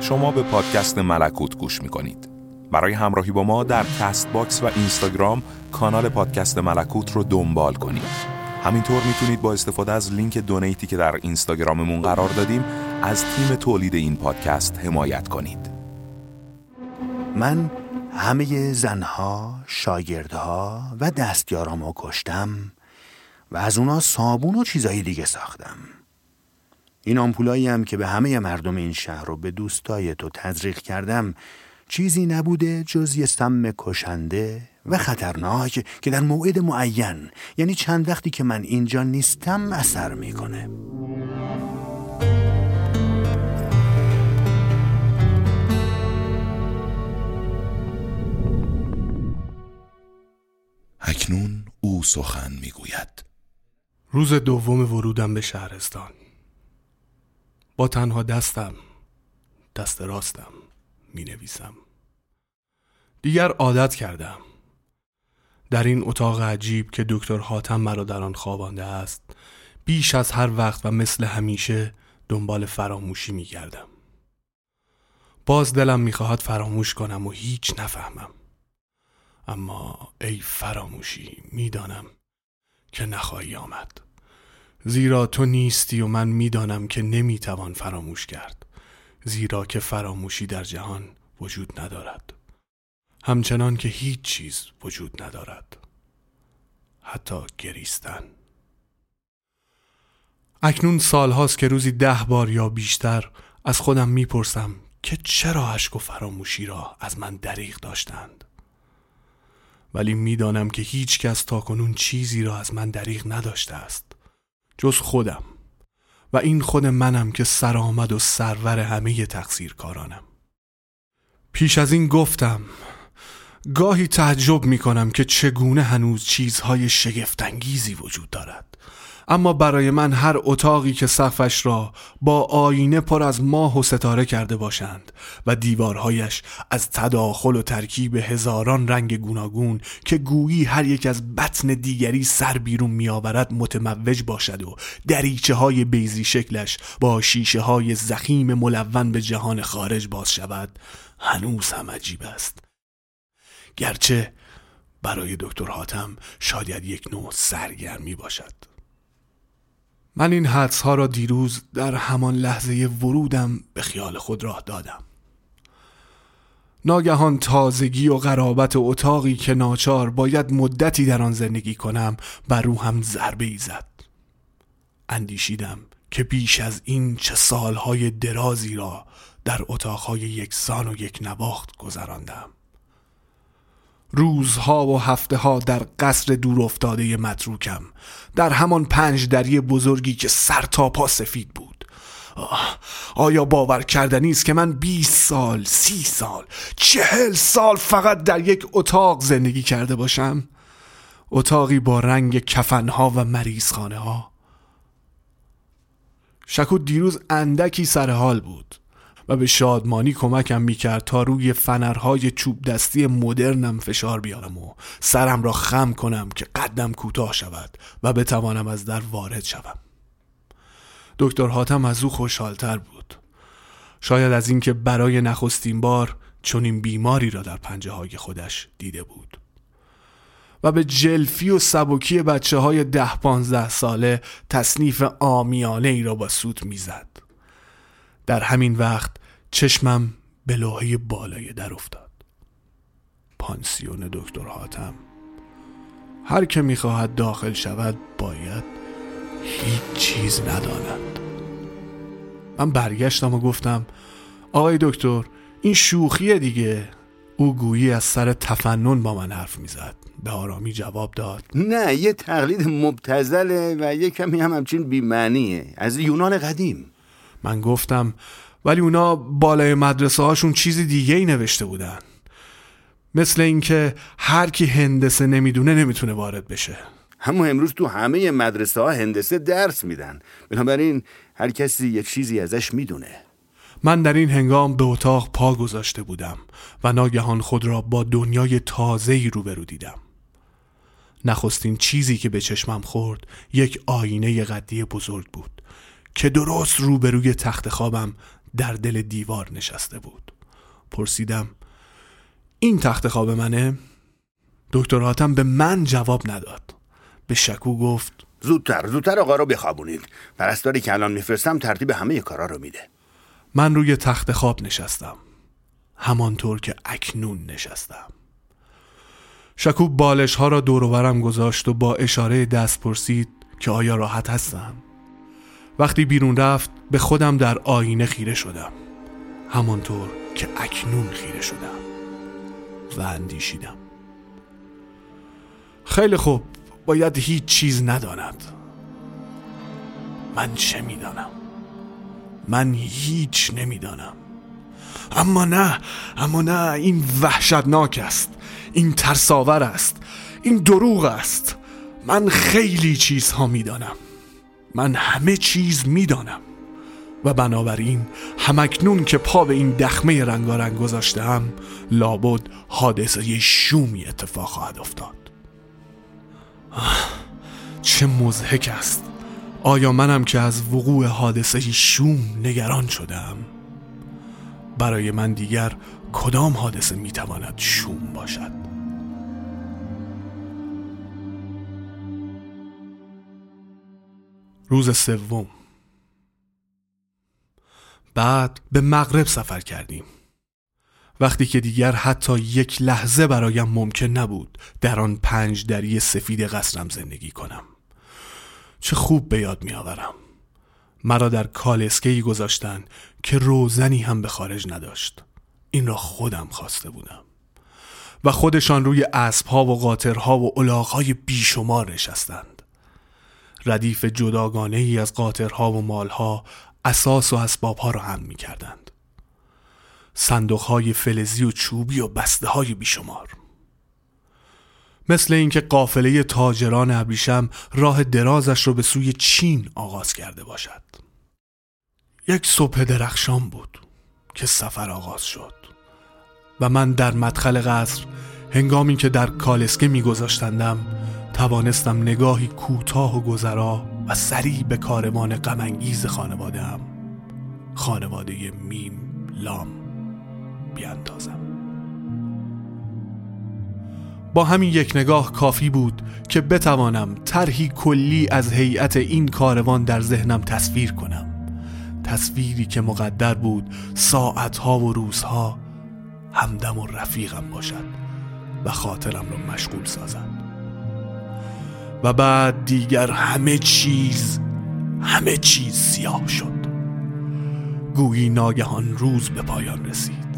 شما به پادکست ملکوت گوش می‌کنید. برای همراهی با ما در Castbox و اینستاگرام کانال پادکست ملکوت رو دنبال کنید. همینطور می‌تونید با استفاده از لینک donate ی که در اینستاگراممون قرار دادیم از تیم تولید این پادکست حمایت کنید. من همه زنها، شاگردها و دستیارامو کشتم و از اونا صابون و چیزایی دیگه ساختم. این آمپولایی هم که به همه مردم این شهر رو به دوستای تو تزریق کردم چیزی نبوده جز یه سم کشنده و خطرناک که در موعد معین یعنی چند وقتی که من اینجا نیستم اثر می‌کنه. اکنون او سخن می‌گوید. روز دوم ورودم به شهرستان. با تنها دستم دست راستم می نویسم دیگر عادت کردم. در این اتاق عجیب که دکتر حاتم مرا در آن خوابانده است بیش از هر وقت و مثل همیشه دنبال فراموشی می گردم. باز دلم می‌خواهد فراموش کنم و هیچ نفهمم. اما ای فراموشی می‌دانم که نخواهی آمد. زیرا تو نیستی و من می‌دانم که نمی‌توان فراموش کرد زیرا که فراموشی در جهان وجود ندارد. همچنان که هیچ چیز وجود ندارد. حتی گریستن. اکنون سالهاست که روزی ده بار یا بیشتر از خودم می‌پرسم که چرا اشک و فراموشی را از من دریغ داشتند. ولی می‌دانم که هیچ کس تا کنون چیزی را از من دریغ نداشته است. جز خودم و این خود منم که سرآمد و سرور همه تقصیر کارانم پیش از این گفتم گاهی تعجب می کنم که چگونه هنوز چیزهای شگفتانگیزی وجود دارد. اما برای من هر اتاقی که سقفش را با آینه پر از ماه و ستاره کرده باشند و دیوارهایش از تداخل و ترکیب هزاران رنگ گوناگون که گویی هر یک از بطن دیگری سر بیرون میآورد متموج باشد و دریچه های بیزی شکلش با شیشه های زخیم ملون به جهان خارج باز شود هنوز هم عجیب است. گرچه برای دکتر حاتم شاید یک نوع سرگرمی باشد. من این حدس ها را دیروز در همان لحظه ورودم به خیال خود راه دادم. ناگهان تازگی و قرابت اتاقی که ناچار باید مدتی در آن زندگی کنم بر روحم ضربه ای زد. اندیشیدم که بیش از این چه سالهای درازی را در اتاقهای یکسان و یک نواخت گذراندم. روزها و هفته ها در قصر دور افتاده متروکم در همان پنج دری بزرگی که سر تا پا سفید بود. آیا باور کردنی است که من 20 سال، سی سال، چهل سال فقط در یک اتاق زندگی کرده باشم؟ اتاقی با رنگ کفنها و مریضخانه ها شکود دیروز اندکی سر حال بود. و به شادمانی کمکم می‌کرد تا روی فنرهای چوب دستی مدرنم فشار بیارم و سرم را خم کنم که قدم کوتاه شود و بتوانم از در وارد شوم. دکتر حاتم از او خوشحالتر بود. شاید از اینکه برای نخستین بار چنین بیماری را در پنجه های خودش دیده بود. و به جلفی و سبکی بچه های ده پانزده ساله تصنیف آمیانه ای را با سوت می‌زد. در همین وقت چشمم به لوحه بالای در افتاد. پانسیون دکتر حاتم. هر که می‌خواهد داخل شود باید هیچ چیز نداند. من برگشتم و گفتم آقای دکتر این شوخیه دیگه. او گویی از سر تفنن با من حرف می‌زد. به آرامی جواب داد. نه یه تقلید مبتزله و یه کمی هم همچین بیمعنیه. از یونان قدیم. من گفتم ولی اونا بالای مدرسه هاشون چیزی دیگه ای نوشته بودن. مثل اینکه هر کی هندسه نمی‌دونه نمی‌تونه وارد بشه. همون امروز تو همه مدرسه ها هندسه درس میدن. بنابراین هر کسی یک چیزی ازش می‌دونه. من در این هنگام به اتاق پا گذاشته بودم و ناگهان خود را با دنیای تازه‌ای روبرو دیدم. نخستین چیزی که به چشمم خورد یک آینه قدی بزرگ بود که درست روبروی تخت خوابم در دل دیوار نشسته بود. پرسیدم این تخت خواب منه؟ دکتر حاتم به من جواب نداد. به شکو گفت زودتر زودتر آقا رو بخوابونید. پرستاری که الان میفرستم ترتیب همه کارا رو میده. من روی تخت خواب نشستم. همانطور که اکنون نشستم. شکوب بالش ها را دور گذاشت و با اشاره دست پرسید که آیا راحت هستم؟ وقتی بیرون رفت به خودم در آینه خیره شدم. همانطور که اکنون خیره شدم و اندیشیدم. خیلی خوب باید هیچ چیز نداند. من چه می‌دانم؟ من هیچ نمی‌دانم. اما نه اما نه این وحشتناک است. این ترساور است. این دروغ است. من خیلی چیزها می‌دانم. من همه چیز می‌دانم. و بنابراین همکنون که پا به این دخمه رنگارنگ گذاشتم لابد حادثه شومی اتفاق خواهد افتاد. چه مزهک است. آیا منم که از وقوع حادثه شوم نگران شدم برای من دیگر کدام حادثه می‌تواند شوم باشد؟ روز سوم. بعد به مغرب سفر کردیم. وقتی که دیگر حتی یک لحظه برایم ممکن نبود در آن پنج دری سفید قصرم زندگی کنم. چه خوب به یاد می آورم مرا در کالسکهی گذاشتن که روزنی هم به خارج نداشت. این را خودم خواسته بودم. و خودشان روی اسبها و قاطرها و الاغهای بیشمار نشستند. ردیف جداگانه ای از قاطرها و مالها اساس و اسبابها را هم می کردند صندوقهای فلزی و چوبی و بسته های بیشمار. مثل اینکه قافله تاجران ابریشم راه درازش رو به سوی چین آغاز کرده باشد. یک صبح درخشان بود که سفر آغاز شد و من در مدخل قصر هنگامی که در کالسکه میگذاشتندم توانستم نگاهی کوتاه و گذرا و سریع به کاروان غمانگیز خانواده هم خانواده میم لام بیاندازم با همین یک نگاه کافی بود که بتوانم طرحی کلی از هیئت این کاروان در ذهنم تصویر کنم. تصویری که مقدر بود ساعتها و روزها همدم و رفیقم باشد و خاطرم را مشغول سازد. و بعد دیگر همه چیز همه چیز سیاه شد. گویی ناگهان روز به پایان رسید.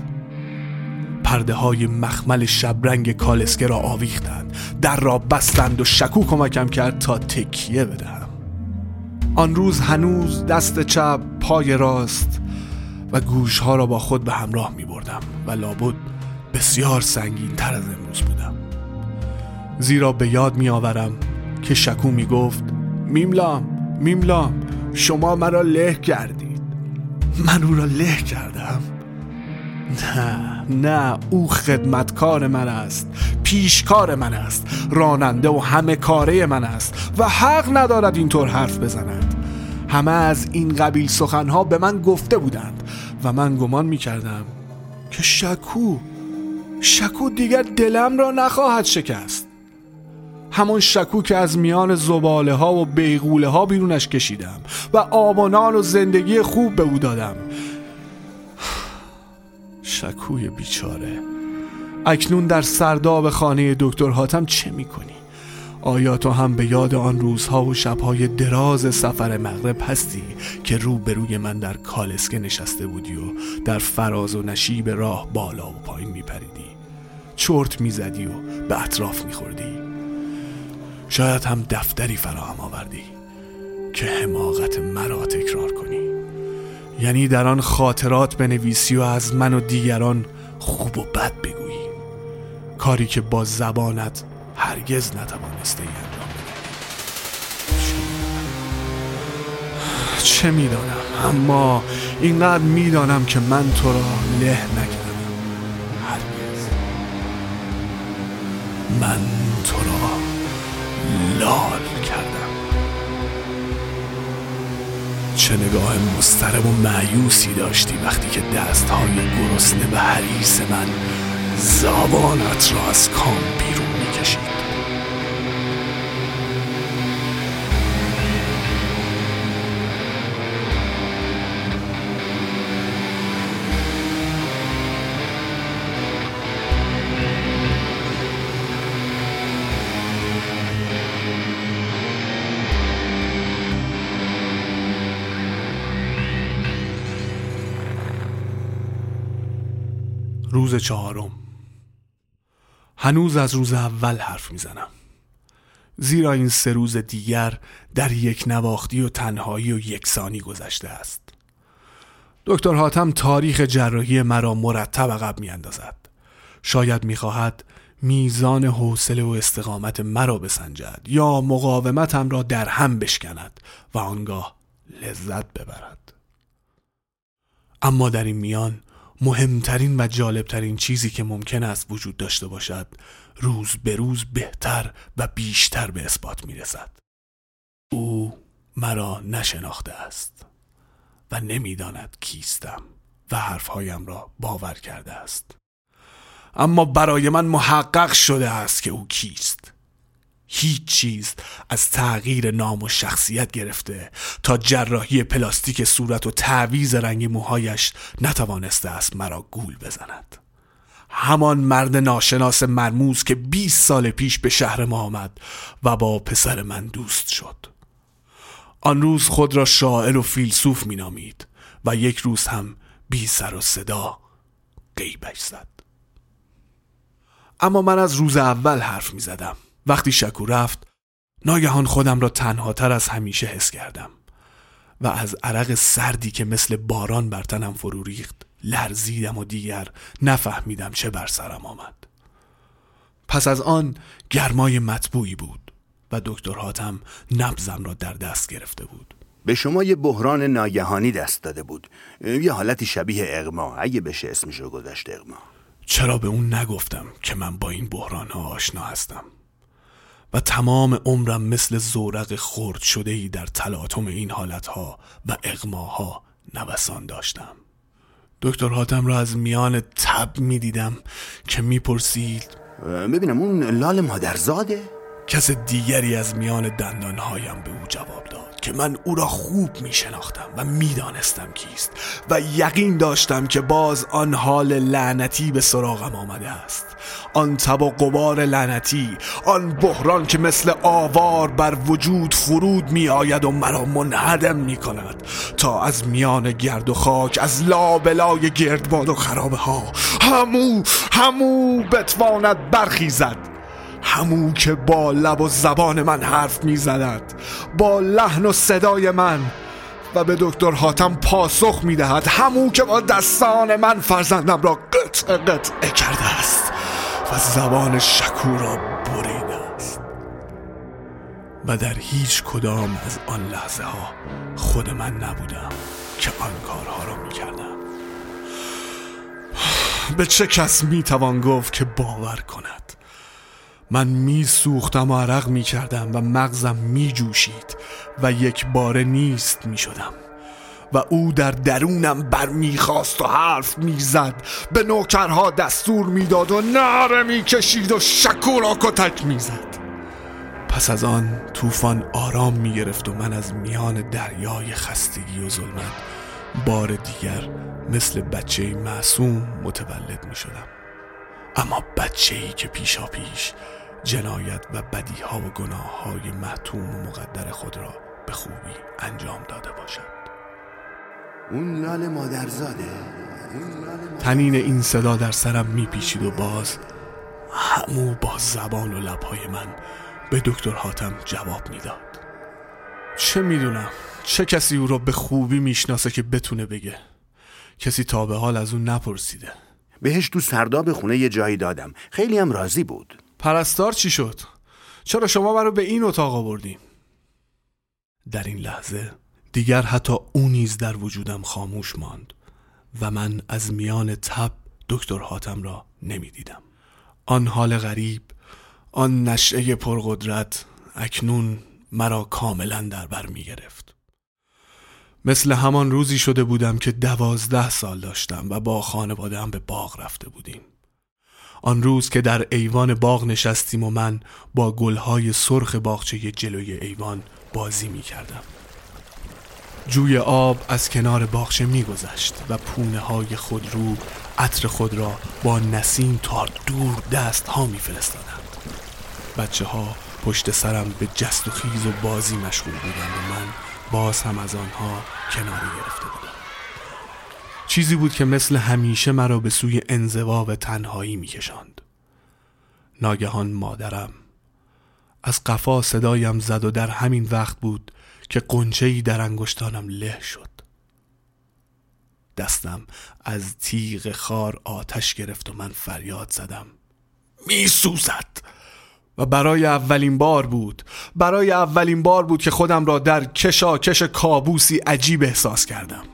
پرده های مخمل شبرنگ کالسکه را آویختند. در را بستند و شکو کمکم کرد تا تکیه بدهم. آن روز هنوز دست چپ پای راست و گوشها را با خود به همراه می بردم و لابد بسیار سنگین تر از امروز بودم. زیرا به یاد می آورم که شکو می گفت میملام میملام شما مرا له کردید. من او را له کردم؟ نه نه او خدمتکار من است پیشکار من است راننده و همه کاره من است و حق ندارد اینطور حرف بزند. همه از این قبیل سخنها به من گفته بودند و من گمان می کردم که شکو شکو دیگر دلم را نخواهد شکست. همون شکو که از میان زباله ها و بیغوله ها بیرونش کشیدم و آب و زندگی خوب به او دادم. شکوی بیچاره. اکنون در سرداب خانه دکتر حاتم چه می‌کنی؟ آیا تو هم به یاد آن روزها و شبهای دراز سفر مغرب هستی که رو روی من در کالسکه نشسته بودی و در فراز و نشیب راه بالا و پایین میپریدی؟ چرت می‌زدی و به اطراف میخوردی؟ شاید هم دفتری فراهم آوردی که حماقت مرا تکرار کنی. یعنی در آن خاطرات بنویسی و از من و دیگران خوب و بد بگویی. کاری که با زبانت هرگز نتوانسته ای انجام چه می‌دانم؟ اما اینقدر می‌دانم که من تو را له نکردم. هرگز. من لال کردم. چه نگاه مسترب و معیوسی داشتی وقتی که دستهای گرسنه و حریس من زبانت را از کام بیرون روز چهارم. هنوز از روز اول حرف می‌زنم. زیرا این سه روز دیگر در یک نواختی و تنهایی و یکسانی گذشته است. دکتر حاتم تاریخ جراحی مرا مرتب عقب میاندازد. شاید می‌خواهد میزان حوصله و استقامت مرا بسنجد یا مقاومتم را در هم بشکند و آنگاه لذت ببرد. اما در این میان مهمترین و جالبترین چیزی که ممکن است وجود داشته باشد روز به روز بهتر و بیشتر به اثبات می رسد. او مرا نشناخته است و نمی‌داند کیستم و حرفهایم را باور کرده است اما برای من محقق شده است که او کیست هیچ چیز از تغییر نام و شخصیت گرفته تا جراحی پلاستیک صورت و تعویز رنگ موهایش نتوانسته است مرا گول بزند. همان مرد ناشناس مرموز که 20 سال پیش به شهر ما آمد و با پسر من دوست شد. آن روز خود را شاعر و فیلسوف مینامید و یک روز هم بی سر و صدا قیبش زد. اما من از روز اول حرف می زدم وقتی شکو رفت ناگهان خودم را تنها تر از همیشه حس کردم و از عرق سردی که مثل باران بر تنم فرو ریخت لرزیدم و دیگر نفهمیدم چه بر سرم آمد. پس از آن گرمای مطبوعی بود و دکتر حاتم نبزم را در دست گرفته بود. به شما یه بحران ناگهانی دست داده بود. یه حالتی شبیه اغما. اگه بشه اسمشو گذاشت اغما. چرا به اون نگفتم که من با این بحران ها آشنا هستم؟ و تمام عمرم مثل زورق خرد شده ای در تلاطم این حالتها و اغماها نوسان داشتم دکتر حاتم را از میان تب می دیدم که می‌پرسید ببینم اون لال مادرزاده؟ کس دیگری از میان دندانهایم به او جواب داد که من او را خوب می شناختم و می دانستم کیست و یقین داشتم که باز آن حال لعنتی به سراغم آمده است. آن تب و قبار لعنتی آن بحران که مثل آوار بر وجود فرود می آید و مرا منهدم می کند تا از میان گرد و خاک از لابلای گردباد و خرابه ها همو همو بتواند برخیزد. همون که با لب و زبان من حرف می زدد با لحن و صدای من و به دکتر حاتم پاسخ می دهد همون که با دستان من فرزندم را قطع قطع کرده است و زبان شکور را بریده است. و در هیچ کدام از آن لحظه ها خود من نبودم که آن کارها را می کردم به چه کس می توان گفت که باور کند؟ من می سوختم و عرق می کردم و مغزم می جوشید و یک بار نیست می شدم و او در درونم برمیخواست و حرف می‌زد. به نوکرها دستور می‌داد و نره می‌کشید و شکورا کتک می‌زد. پس از آن طوفان آرام می‌گرفت و من از میان دریای خستگی و ظلمت بار دیگر مثل بچه معصوم متولد می شدم اما بچه ای که پیشا پیش جنایت و بدیها و گناه های محتوم و مقدر خود را به خوبی انجام داده باشد. اون لال مادرزاده. تنین این صدا در سرم میپیچید و باز همو با زبان و لبهای من به دکتر حاتم جواب می‌داد. چه می‌دونم؟ چه کسی او را به خوبی می‌شناسه که بتونه بگه؟ کسی تا به حال از اون نپرسیده. بهش تو سرداب خونه یه جایی دادم. خیلی هم راضی بود. پرستار چی شد؟ چرا شما مرا به این اتاق آوردین؟ در این لحظه دیگر حتی او نیز در وجودم خاموش ماند و من از میان تب دکتر حاتم را نمی‌دیدم. آن حال غریب آن نشعه پرقدرت اکنون مرا کاملا در بر می گرفت مثل همان روزی شده بودم که دوازده سال داشتم و با خانوادم به باغ رفته بودیم آن روز که در ایوان باغ نشستیم و من با گلهای سرخ باغچه جلوی ایوان بازی می کردم جوی آب از کنار باغچه میگذشت و پونه های خود رو عطر خود را با نسیم تا دور دست ها می فرستادند. بچه ها پشت سرم به جست و خیز و بازی مشغول بودند و من باز هم از آنها کناری گرفته بودم چیزی بود که مثل همیشه مرا به سوی انزوا و تنهایی میکشاند. ناگهان مادرم از قفا صدایم زد و در همین وقت بود که قنچهی در انگشتانم له شد. دستم از تیغ خار آتش گرفت و من فریاد زدم. می سوزد و برای اولین بار بود برای اولین بار بود که خودم را در کشا کش کابوسی عجیب احساس کردم.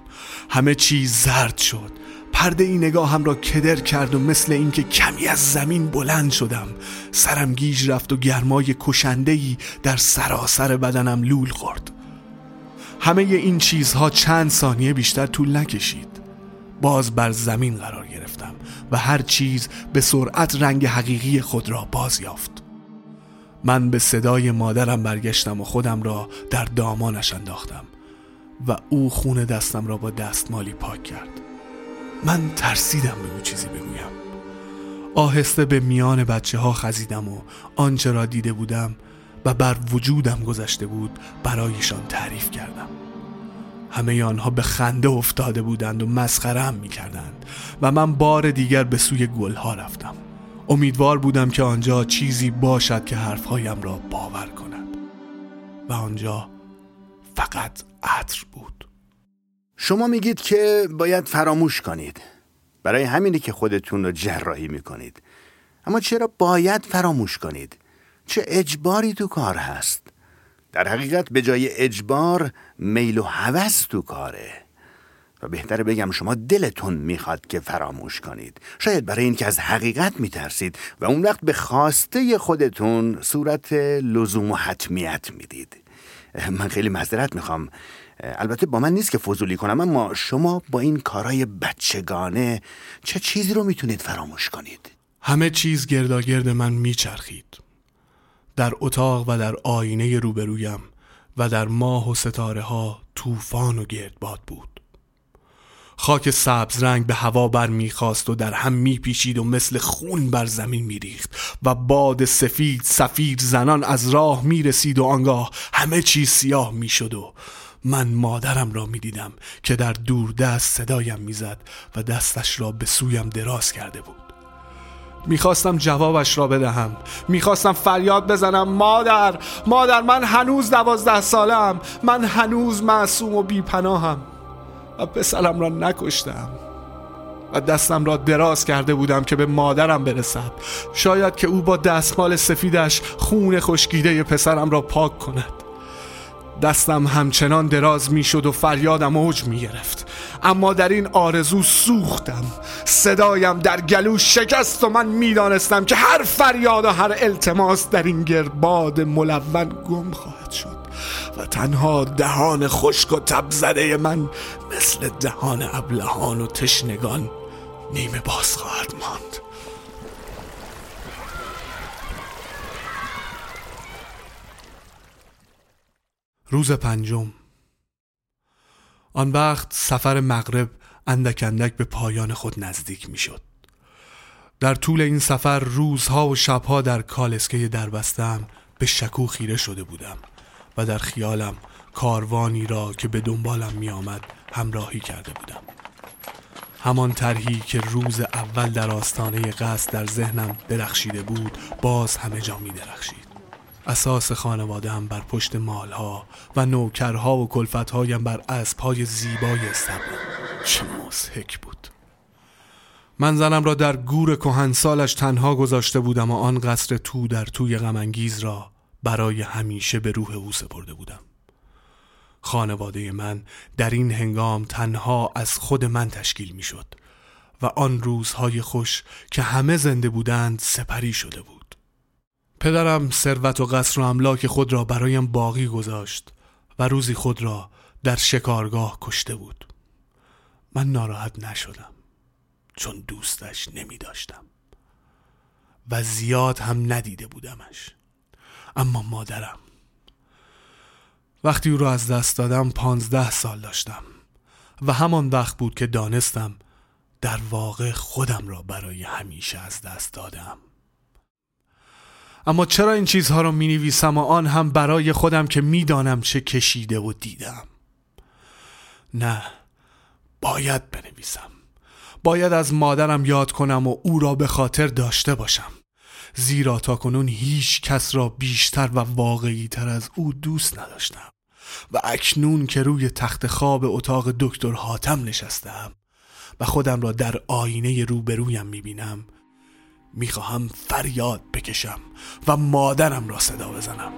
همه چیز زرد شد. پرده ای نگاه هم را کدر کرد و مثل اینکه کمی از زمین بلند شدم. سرم گیج رفت و گرمای کشندهی در سراسر بدنم لول خورد. همه این چیزها چند ثانیه بیشتر طول نکشید. باز بر زمین قرار گرفتم و هر چیز به سرعت رنگ حقیقی خود را باز یافت. من به صدای مادرم برگشتم و خودم را در دامانش انداختم. و او خون دستم را با دستمالی پاک کرد. من ترسیدم به او چیزی بگویم. آهسته به میان بچه ها خزیدم و آنچه را دیده بودم و بر وجودم گذشته بود برایشان تعریف کردم. همه آنها به خنده افتاده بودند و مسخرم می کردند و من بار دیگر به سوی گلها رفتم. امیدوار بودم که آنجا چیزی باشد که حرفهایم را باور کند. و آنجا فقط عطر بود. شما میگید که باید فراموش کنید. برای همینی که خودتون رو جراحی می‌کنید. اما چرا باید فراموش کنید؟ چه اجباری تو کار هست؟ در حقیقت به جای اجبار میل و هوس تو کاره. و بهتره بگم شما دلتون می‌خواد که فراموش کنید. شاید برای اینکه از حقیقت میترسید و اون وقت به خواسته خودتون صورت لزوم و حتمیت می‌دید. من خیلی معذرت می‌خوام. البته با من نیست که فضولی کنم اما شما با این کارهای بچگانه چه چیزی رو می‌تونید فراموش کنید؟ همه چیز گرداگرد من میچرخید. در اتاق و در آینه روبرویم و در ماه و ستاره ها طوفان و گردباد بود. خاک سبز رنگ به هوا بر می‌خواست و در هم میپیچید و مثل خون بر زمین میریخت و باد سفید سفید زنان از راه می‌رسید و آنگاه همه چیز سیاه می‌شد و من مادرم را می‌دیدم که در دور دست صدایم می‌زد و دستش را به سویم دراز کرده بود. می‌خواستم جوابش را بدهم. می‌خواستم فریاد بزنم. مادر مادر من هنوز دوازده سالم. من هنوز معصوم و بیپناهم. و پسرم را نکشتم و دستم را دراز کرده بودم که به مادرم برسد. شاید که او با دستمال سفیدش خون خشکیده پسرم را پاک کند. دستم همچنان دراز می شد و فریادم اوج می گرفت اما در این آرزو سوختم. صدایم در گلو شکست و من می‌دانستم که هر فریاد و هر التماس در این گرباد ملون گم خواهد. و تنها دهان خشک و تبزده من مثل دهان ابلهان و تشنگان نیمه باز خواهد ماند. روز پنجم. آن وقت سفر مغرب اندک اندک به پایان خود نزدیک می شد. در طول این سفر روزها و شبها در کالسکه دربستم به شکو خیره شده بودم. و در خیالم کاروانی را که به دنبالم می آمد همراهی کرده بودم. همان طرحی که روز اول در آستانه قصد در ذهنم درخشیده بود باز همه جا می درخشید اساس خانواده بر پشت مالها و نوکرها و کلفتهایم بر اسبهای زیبای استبلم چه مزهک بود. من زنم را در گور کهنسالش تنها گذاشته بودم و آن قصر تو در توی غمانگیز را برای همیشه به روح او سپرده بودم. خانواده من در این هنگام تنها از خود من تشکیل می شد و آن روزهای خوش که همه زنده بودند سپری شده بود. پدرم ثروت و قصر و املاک خود را برایم باقی گذاشت و روزی خود را در شکارگاه کشته بود. من ناراحت نشدم چون دوستش نمی داشتم و زیاد هم ندیده بودمش. اما مادرم. وقتی او را از دست دادم پانزده سال داشتم و همان وقت بود که دانستم در واقع خودم را برای همیشه از دست دادم. اما چرا این چیزها را می نویسم و آن هم برای خودم که می‌دانم چه کشیده و دیدم؟ نه باید بنویسم. باید از مادرم یاد کنم و او را به خاطر داشته باشم. زیرا تا کنون هیچ کس را بیشتر و واقعی تر از او دوست نداشتم. و اکنون که روی تخت خواب اتاق دکتر حاتم نشستم و خودم را در آینه روبرویم می‌بینم می‌خواهم فریاد بکشم و مادرم را صدا بزنم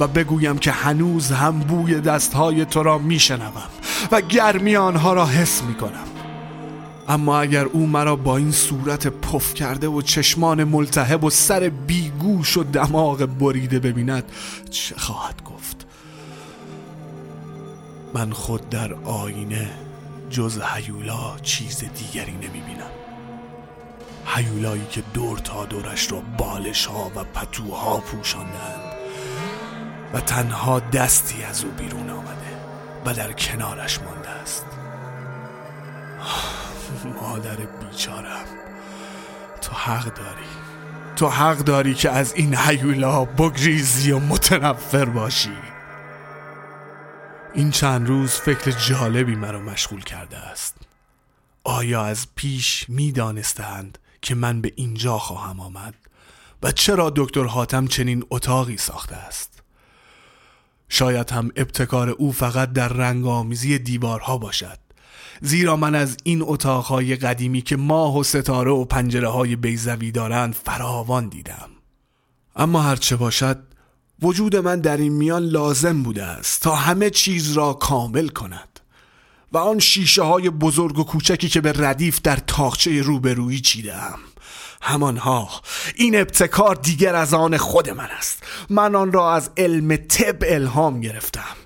و بگویم که هنوز هم بوی دستهای تو را میشنوم و گرمی آنها را حس می‌کنم. اما اگر او مرا با این صورت پف کرده و چشمان ملتهب و سر بیگوش و دماغ بریده ببیند چه خواهد گفت؟ من خود در آینه جز هیولا چیز دیگری نمی بینم هیولایی که دور تا دورش را بالش ها و پتوها پوشاندند و تنها دستی از او بیرون آمده و در کنارش مانده است. مادر بیچارم. تو حق داری. تو حق داری که از این حیولا بگریزی و متنفر باشی. این چند روز فکر جالبی مرا مشغول کرده است. آیا از پیش می دانستند که من به اینجا خواهم آمد و چرا دکتر حاتم چنین اتاقی ساخته است؟ شاید هم ابتکار او فقط در رنگ آمیزی دیوارها باشد. زیرا من از این اتاقهای قدیمی که ماه و ستاره و پنجره های بیزوی دارند فراوان دیدم. اما هرچه باشد وجود من در این میان لازم بوده است تا همه چیز را کامل کند و آن شیشه های بزرگ و کوچکی که به ردیف در تاخچه روبرویی چیدم همانها این ابتکار دیگر از آن خود من است. من آن را از علم طب الهام گرفتم.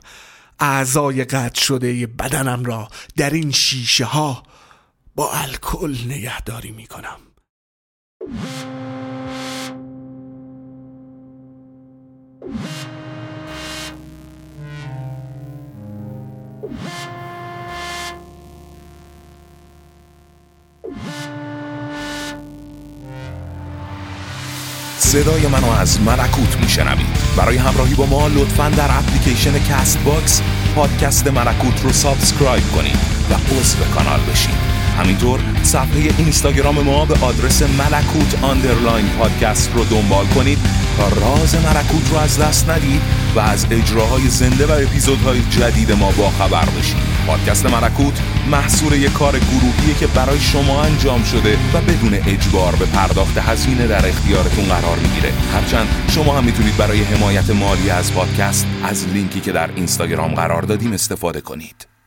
اعضای قطع شده بدنم را در این شیشه ها با الکل نگهداری می کنم. صدای منو از ملکوت میشنوید برای همراهی با ما لطفا در اپلیکیشن Castbox پادکست ملکوت رو subscribe کنید و عضو کانال بشید همینطور صفحه اینستاگرام ما به آدرس ملکوت underline پادکست رو دنبال کنید تا راز ملکوت رو از دست ندید و از اجراهای زنده و اپیزودهای جدید ما با خبر بشید پادکست ملکوت محصول یک کار گروهیه که برای شما انجام شده و بدون اجبار به پرداخت هزینه در اختیارتون قرار می‌گیره. هرچند شما هم می‌تونید برای حمایت مالی از پادکست از لینکی که در اینستاگرام قرار دادیم استفاده کنید.